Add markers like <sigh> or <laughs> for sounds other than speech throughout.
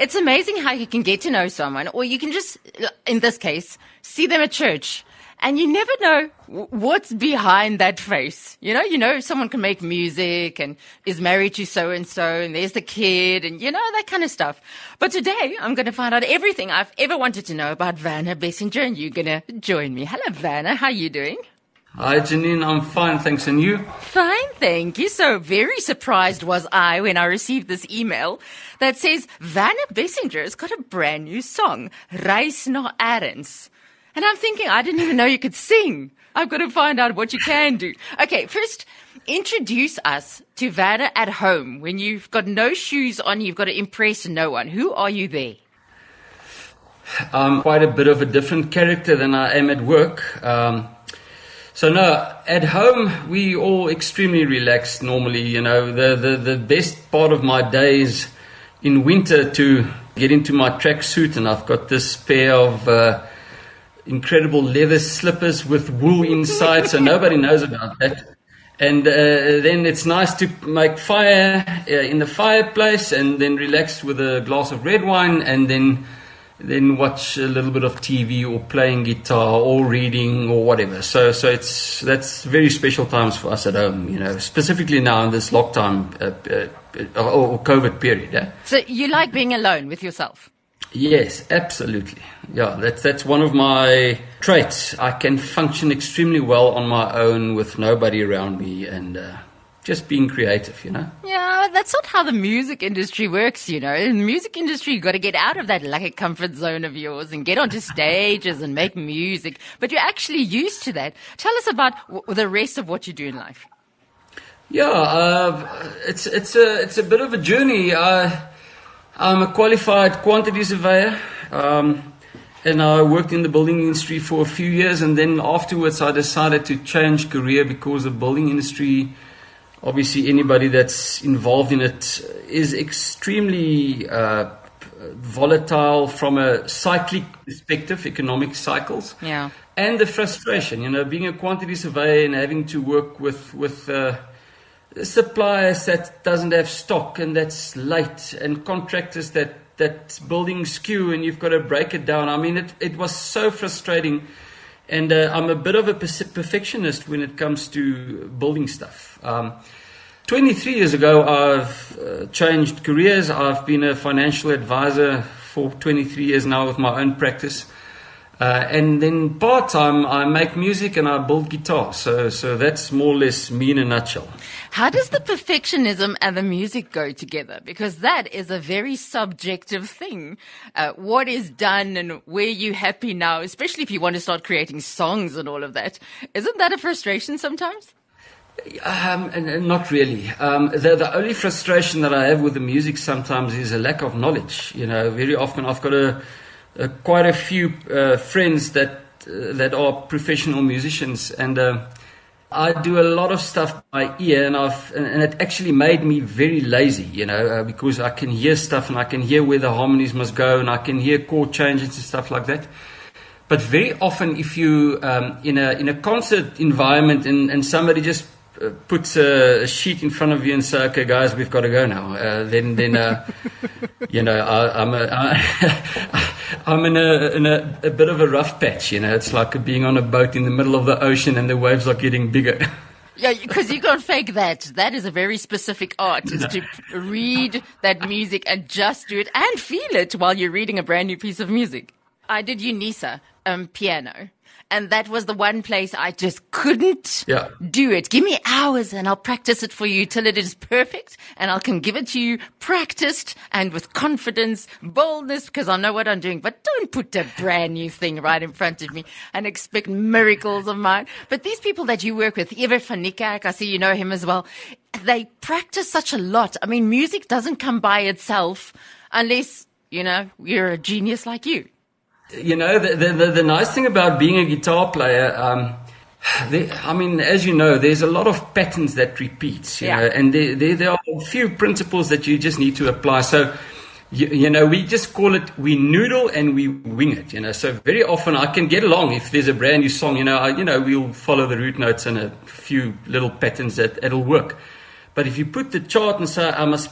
It's amazing how you can get to know someone, or you can just, in this case, see them at church. And you never know what's behind that face. You know, you know, someone can make music and is married to so and so, and there's the kid, and you know, that kind of stuff. But today, I'm going to find out everything I've ever wanted to know about Werner Bessinger, and you're going to join me. Hello, Werner. How are you doing? Hi, Janine. I'm fine, thanks. And you? Fine, thank you. So very surprised was I when I received this email that says Werner Bessinger's got a brand new song, Reis na êrens. And I'm thinking, I didn't even know you could sing. I've got to find out what you can do. Okay, first, introduce us to Werner at home. When you've got no shoes on, you've got to impress no one. Who are you there? I'm quite a bit of a different character than I am at work. Um, so no, at home we all extremely relaxed normally. You know, the, the, the best part of my days in winter to get into my tracksuit, and I've got this pair of uh, incredible leather slippers with wool inside, so nobody <laughs> knows about that. And uh, then it's nice to make fire uh, in the fireplace, and then relax with a glass of red wine, and then then watch a little bit of TV or playing guitar or reading or whatever. So, so it's that's very special times for us at home. You know, specifically now in this lockdown uh, uh, or COVID period. Yeah? So you like being alone with yourself? Yes, absolutely. Yeah, that's that's one of my traits. I can function extremely well on my own with nobody around me, and. Uh, just being creative, you know? Yeah, that's not how the music industry works, you know. In the music industry, you've got to get out of that lucky comfort zone of yours and get onto stages and make music. But you're actually used to that. Tell us about w- the rest of what you do in life. Yeah, uh, it's, it's, a, it's a bit of a journey. Uh, I'm a qualified quantity surveyor. Um, and I worked in the building industry for a few years, and then afterwards I decided to change career because the building industry obviously anybody that's involved in it is extremely uh, volatile from a cyclic perspective, economic cycles. Yeah. And the frustration, you know, being a quantity surveyor and having to work with, with uh, suppliers that doesn't have stock and that's late and contractors that, that building skew and you've got to break it down. I mean, it, it was so frustrating and uh, I'm a bit of a perfectionist when it comes to building stuff. Um, 23 years ago, I've uh, changed careers. I've been a financial advisor for 23 years now with my own practice. Uh, and then part time, I make music and I build guitar. So, so that's more or less me in a nutshell. How does the perfectionism and the music go together? Because that is a very subjective thing. Uh, what is done and where you happy now, especially if you want to start creating songs and all of that. Isn't that a frustration sometimes? Um, not really. Um, the, the only frustration that I have with the music sometimes is a lack of knowledge. You know, very often I've got a quite a few uh, friends that uh, that are professional musicians, and uh, I do a lot of stuff by ear, and I've and it actually made me very lazy, you know, uh, because I can hear stuff and I can hear where the harmonies must go, and I can hear chord changes and stuff like that. But very often, if you um, in a in a concert environment and, and somebody just uh, puts a, a, sheet in front of you and say, "Okay, guys, we've got to go now," uh, then then uh, <laughs> you know I, I'm a, I, <laughs> I'm in, a, in a, a, bit of a rough patch. You know, it's like being on a boat in the middle of the ocean and the waves are getting bigger. <laughs> Yeah, because you can't fake that. That is a very specific art, is no. to read that music and just do it and feel it while you're reading a brand new piece of music. I did UNISA um, piano and that was the one place I just couldn't yeah. do it. Give me hours and I'll practice it for you till it is perfect and I can give it to you practiced and with confidence, boldness, because I know what I'm doing. But don't put a brand new thing right in front of me and expect miracles of mine. But these people that you work with, Evert van Niekerk, I see you know him as well. They practice such a lot. I mean, music doesn't come by itself unless, you know, you're a genius like you you know, the, the, the, nice thing about being a guitar player, um, <sighs> I mean, as you know, there's a lot of patterns that repeat, you yeah. know, and there, there, there, are a few principles that you just need to apply. So, you, you, know, we just call it, we noodle and we wing it, you know. So very often I can get along if there's a brand new song, you know, I, you know, we'll follow the root notes and a few little patterns that it'll work. But if you put the chart and say, I must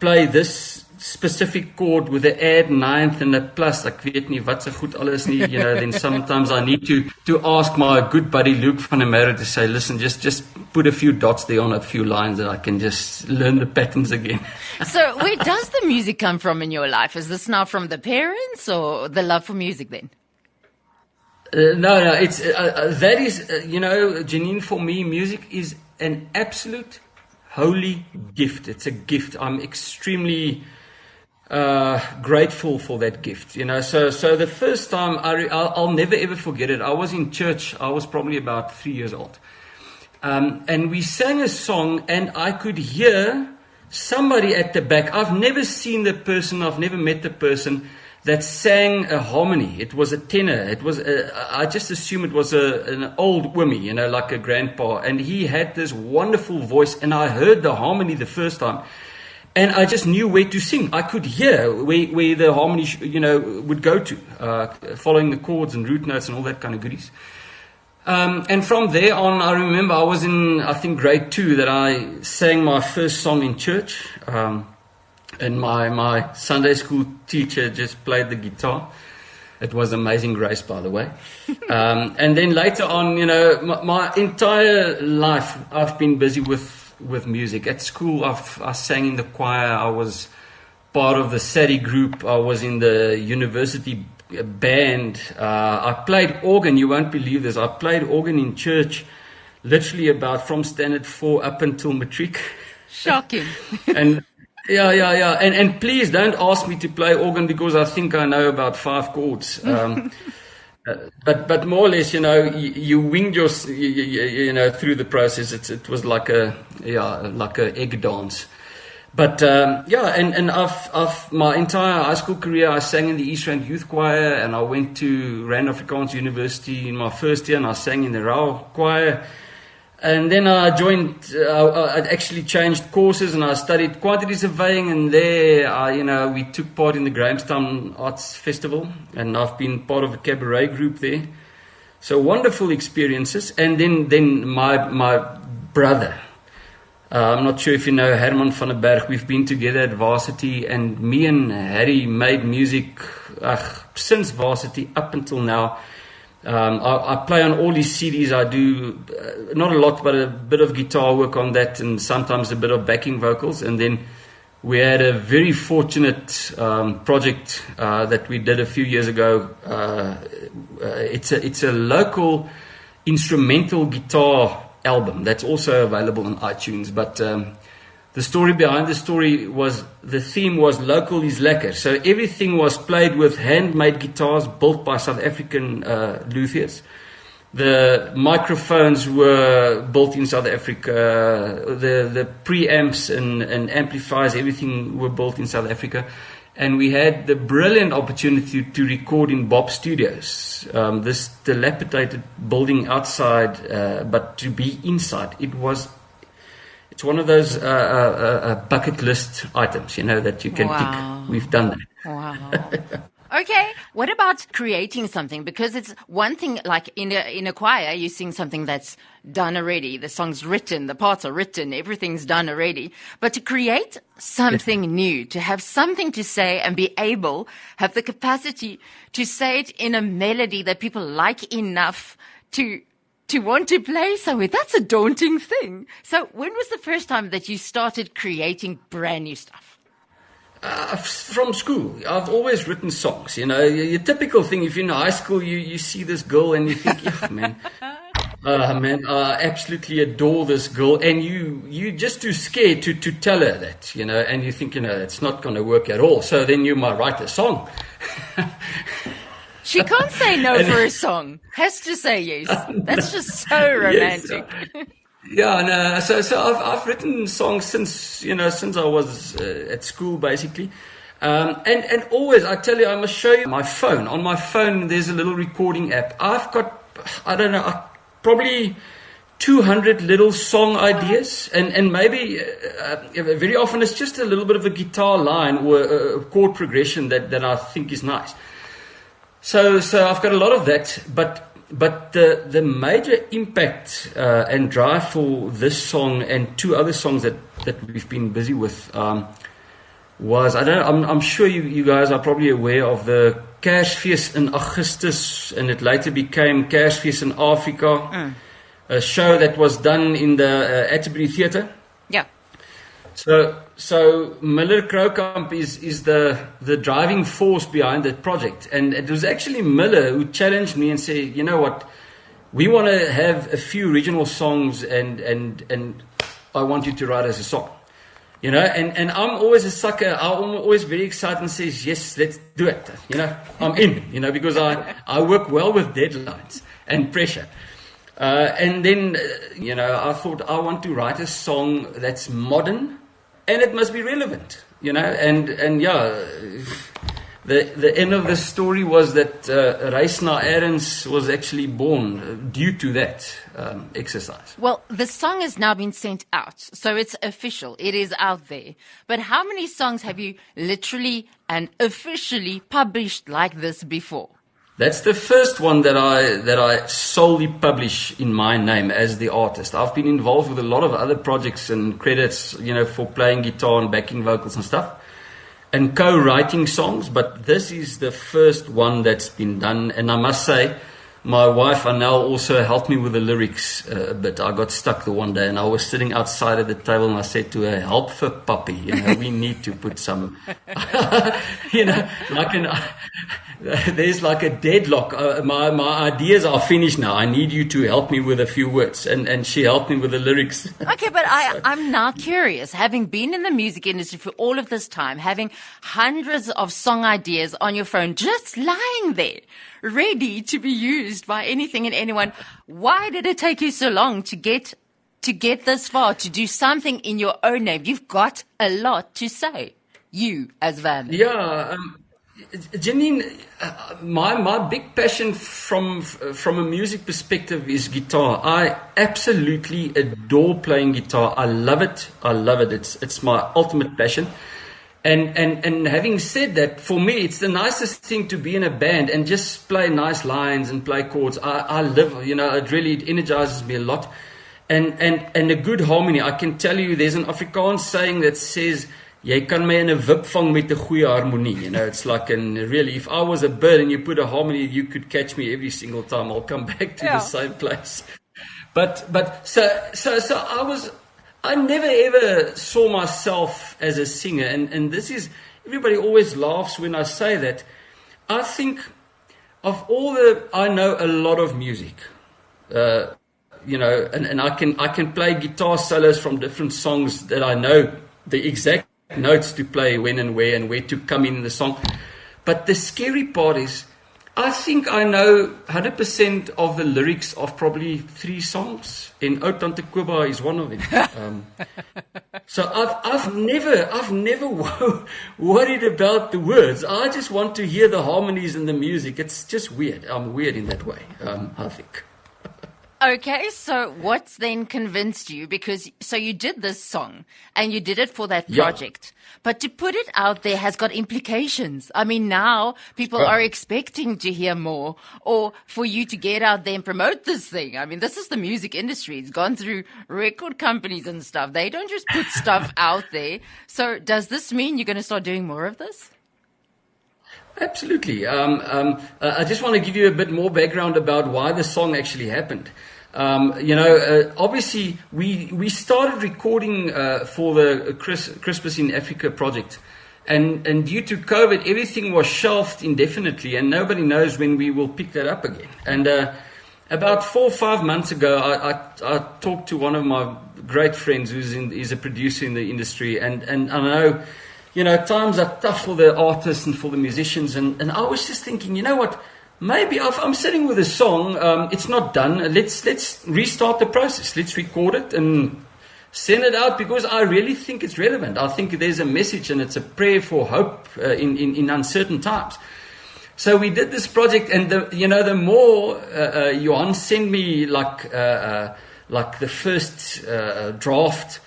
play this specific chord with the add ninth and a plus. Ek weet nie wat se goed alles nie, you know, then sometimes I need to to ask my good buddy Luke van der Merwe to say, listen, just just put a few dots there on a few lines and I can just learn the patterns again. <laughs> so, where does the music come from in your life? Is this now from the parents or the love for music then? Uh, no, no, it's uh, uh, that is, uh, you know, Janine. For me, music is an absolute holy gift. It's a gift. I'm extremely uh, grateful for that gift. You know, so so the first time I re- I'll, I'll, never ever forget it. I was in church. I was probably about three years old, um, and we sang a song, and I could hear somebody at the back. I've never seen the person. I've never met the person that sang a harmony. It was a tenor. It was a, I just assume it was a, an old wimmy, you know, like a grandpa. And he had this wonderful voice, and I heard the harmony the first time. And I just knew where to sing. I could hear where, where the harmony, you know, would go to, uh, following the chords and root notes and all that kind of goodies. Um, and from there on, I remember I was in, I think, grade two that I sang my first song in church. Um, and my, my Sunday school teacher just played the guitar. It was Amazing Grace, by the way. <laughs> Um, and then later on, you know, my, my, entire life I've been busy with, with music. At school, I've, I sang in the choir. I was part of the SADI group. I was in the university band. Uh, I played organ. You won't believe this. I played organ in church literally about from standard four up until matric. Shocking. <laughs> and yeah, yeah, yeah. And and please don't ask me to play organ because I think I know about five chords. Um, <laughs> uh, but but more or less, you know, you, you winged your you, you, you, know through the process. It's, it was like a yeah like a egg dance. But um, yeah, and and I've, I've my entire high school career, I sang in the East Rand Youth Choir, and I went to Rand Afrikaans University in my first year, and I sang in the Rao Choir. And then I joined, uh, I actually changed courses and I studied quantity surveying. And there, I, you know, we took part in the Grahamstown Arts Festival. And I've been part of a cabaret group there. So wonderful experiences. And then, then my, my brother, uh, I'm not sure if you know Herman van der Berg. We've been together at Varsity. And me and Harry made music uh, since Varsity up until now. Um, I, I, play on all these CDs. I do uh, not a lot, but a bit of guitar work on that, and sometimes a bit of backing vocals. And then we had a very fortunate um, project uh, that we did a few years ago. Uh, uh it's a it's a local instrumental guitar album that's also available on iTunes, but. Um, the story behind the story was the theme was local is lekker. So everything was played with handmade guitars built by South African uh, luthiers. The microphones were built in South Africa. The the preamps and, and amplifiers, everything were built in South Africa. And we had the brilliant opportunity to record in Bop Studios, um, this dilapidated building outside, uh, but to be inside, it was it's one of those uh, uh, uh, bucket list items, you know, that you can wow. tick. We've done that. Wow. Okay, what about creating something? Because it's one thing, like in a, in a choir, you sing something that's done already. The song's written, the parts are written, everything's done already. But to create something new, to have something to say and be able, have the capacity to say it in a melody that people like enough to to want to play somewhere. That's a daunting thing. So when was the first time that you started creating brand new stuff? Uh, from school, I've always written songs. You know, your, typical thing. If you're in high school, you, you see this girl and you think, yeah, <laughs> man, uh, man, I absolutely adore this girl, and you you just too scared to to tell her that, you know, and you think, you know, it's not going to work at all. So then you might write a song. <laughs> She can't say no for a song. Has to say yes. <laughs> That's just so romantic. Yes. Yeah, no. So, so I've I've written songs since you know since I was uh, at school, basically. Um, and and always, I tell you, I must show you my phone. On my phone, there's a little recording app. I've got, I don't know, probably 200 little song ideas, and and maybe uh, uh, very often it's just a little bit of a guitar line or a chord progression that that I think is nice. So, so I've got a lot of that, but but the the major impact uh, and drive for this song and two other songs that that we've been busy with um, was I don't I'm, I'm sure you, you guys are probably aware of the Kersfees in Augustus and it later became Kersfees in Africa mm. a show that was done in the uh, Atterbury Theatre so so Miller Kroukamp is is the the driving force behind that project and it was actually Miller who challenged me and said you know what we want to have a few regional songs and and and I want you to write us a song you know, and, and I'm always a sucker. I'm always very excited and says, yes, let's do it. You know, I'm in, you know, because I, I work well with deadlines and pressure. Uh, and then, uh, you know, I thought I want to write a song that's modern and it must be relevant, you know, and, and yeah, the, the end of the story was that uh, Reis na êrens was actually born uh, due to that um, exercise. Well, the song has now been sent out, so it's official. It is out there. But how many songs have you literally and officially published like this before? That's the first one that I that I solely publish in my name as the artist. I've been involved with a lot of other projects and credits, you know, for playing guitar and backing vocals and stuff and co-writing songs, but this is the first one that's been done. And I must say, my wife Anel also helped me with the lyrics uh, a bit. I got stuck the one day, and I was sitting outside at the table, and I said to her, "Help for puppy, you know, we need to put some, <laughs> you know, like an." <laughs> there's like a deadlock. Uh, my my ideas are finished now. I need you to help me with a few words, and and she helped me with the lyrics. <laughs> okay, but I I'm now curious. Having been in the music industry for all of this time, having hundreds of song ideas on your phone just lying there, ready to be used by anything and anyone, why did it take you so long to get to get this far to do something in your own name? You've got a lot to say. You as Van. Yeah. Um, Janine, uh, my my big passion from from a music perspective is guitar. I absolutely adore playing guitar. I love it. I love it. It's it's my ultimate passion. And and and having said that, for me, it's the nicest thing to be in a band and just play nice lines and play chords. I I live, you know, it really energizes me a lot. And and and a good harmony. I can tell you, there's an Afrikaans saying that says jy kan my in 'n wip vang met 'n goeie harmonie. You know, it's like and really if I was a bird and you put a harmony, you could catch me every single time. I'll come <laughs> back to yeah. the same place. But but so so so I was I never ever saw myself as a singer and and this is everybody always laughs when I say that. I think of all the I know a lot of music. Uh you know, and, and I can I can play guitar solos from different songs that I know the exact notes to play when and where and where to come in the song. But the scary part is, I think I know 100% of the lyrics of probably three songs. In O Tante Koba is one of them. <laughs> Um, so I've, I've never, I've never <laughs> worried about the words. I just want to hear the harmonies and the music. It's just weird. I'm weird in that way, um, I think. Okay, so what's then convinced you? Because so you did this song and you did it for that project, yeah. but to put it out there has got implications. I mean, now people are expecting to hear more, or for you to get out there and promote this thing. I mean, this is the music industry; it's gone through record companies and stuff. They don't just put stuff <laughs> out there. So, does this mean you're going to start doing more of this? Absolutely. Um, um, uh, I just want to give you a bit more background about why the song actually happened. Um, you know, uh, obviously, we we started recording uh, for the Chris, Christmas in Africa project, and and due to COVID, everything was shelved indefinitely, and nobody knows when we will pick that up again. And uh, about four or five months ago, I, I, I, talked to one of my great friends who's in, is a producer in the industry, and and I know you know, times are tough for the artists and for the musicians. And, and I was just thinking, you know what? Maybe if I'm sitting with a song, um, it's not done. Let's let's restart the process. Let's record it and send it out because I really think it's relevant. I think there's a message and it's a prayer for hope uh, in, in, in uncertain times. So we did this project, and the you know the more uh, uh, Johan sent me like uh, uh, like the first uh, draft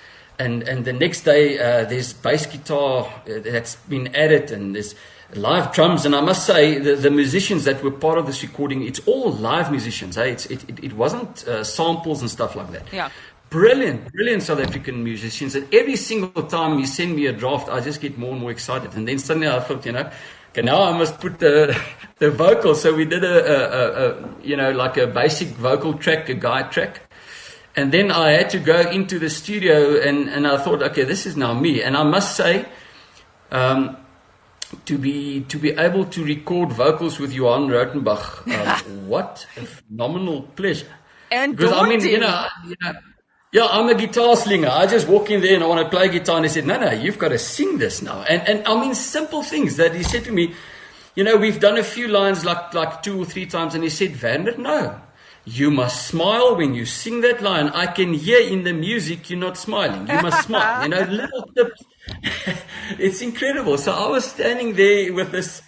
and and the next day uh, there's bass guitar uh, that's been added and there's live drums and I must say the, the musicians that were part of this recording it's all live musicians hey? it's, it, it, it wasn't uh, samples and stuff like that yeah brilliant, brilliant South African musicians. And every single time you send me a draft, I just get more and more excited. And then suddenly I thought, you know, okay, now I must put the <laughs> the vocal. So we did a, a, a, a you know like a basic vocal track, a guide track. And then I had to go into the studio and, and I thought, okay, this is now me. And I must say, um, to be to be able to record vocals with Johan Rotenbach, um, <laughs> what a phenomenal pleasure. And Because I mean, you know, you know, yeah, I'm a guitar slinger. I just walk in there and I want to play guitar, and he said, "No, no, you've got to sing this now." And and I mean, simple things that he said to me. You know, we've done a few lines like like two or three times, and he said, "Werner, no." You must smile when you sing that line. I can hear in the music you're not smiling. You must smile. You know, <laughs> little tips. <laughs> it's incredible. So I was standing there with this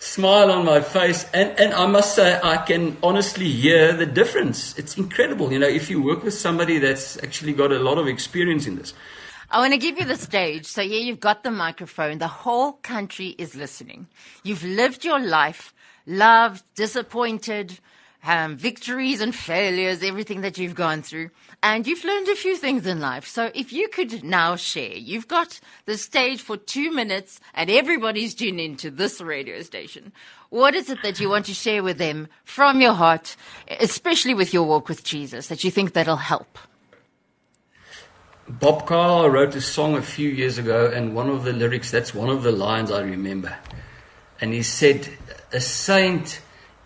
smile on my face, and, and I must say, I can honestly hear the difference. It's incredible. You know, if you work with somebody that's actually got a lot of experience in this. I want to give you the stage. So here you've got the microphone. The whole country is listening. You've lived your life, loved, disappointed, um, victories and failures, everything that you've gone through. And you've learned a few things in life. So if you could now share, you've got the stage for two minutes and everybody's tuned into this radio station. What is it that you want to share with them from your heart, especially with your walk with Jesus, that you think that'll help? Bob Carlisle wrote a song a few years ago, and one of the lyrics, that's one of the lines I remember. And he said, A saint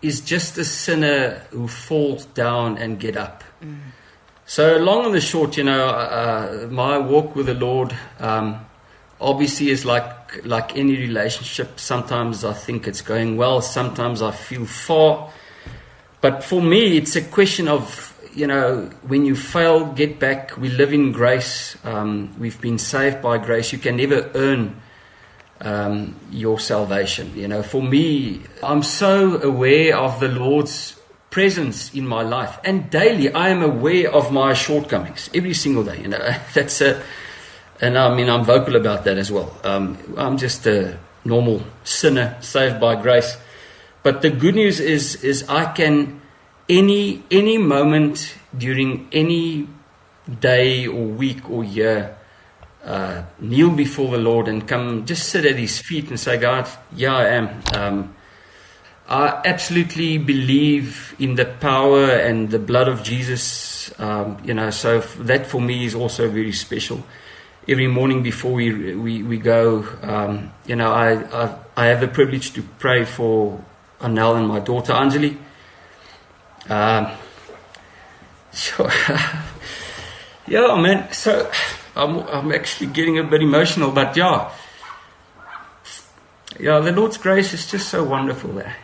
is just a sinner who falls down and get up. Mm. So, long and the short, you know, uh, my walk with the Lord um, obviously is like like any relationship. Sometimes I think it's going well, sometimes I feel far. But for me, it's a question of you know, when you fail, get back. We live in grace. Um, we've been saved by grace. You can never earn um, your salvation. You know, for me, I'm so aware of the Lord's presence in my life, and daily I am aware of my shortcomings every single day. You know, <laughs> that's a, and I mean I'm vocal about that as well. Um, I'm just a normal sinner saved by grace. But the good news is, is I can any any moment during any day or week or year uh, kneel before the Lord and come just sit at His feet and say, God, yeah, I am. Um, I absolutely believe in the power and the blood of Jesus. Um, you know, so that for me is also very special. Every morning before we we, we go, um, you know, I, I I have the privilege to pray for Anel and my daughter Anjali. Um, <laughs> so, <laughs> yeah, man. So I'm, I'm actually getting a bit emotional, but yeah. Yeah, the Lord's grace is just so wonderful there.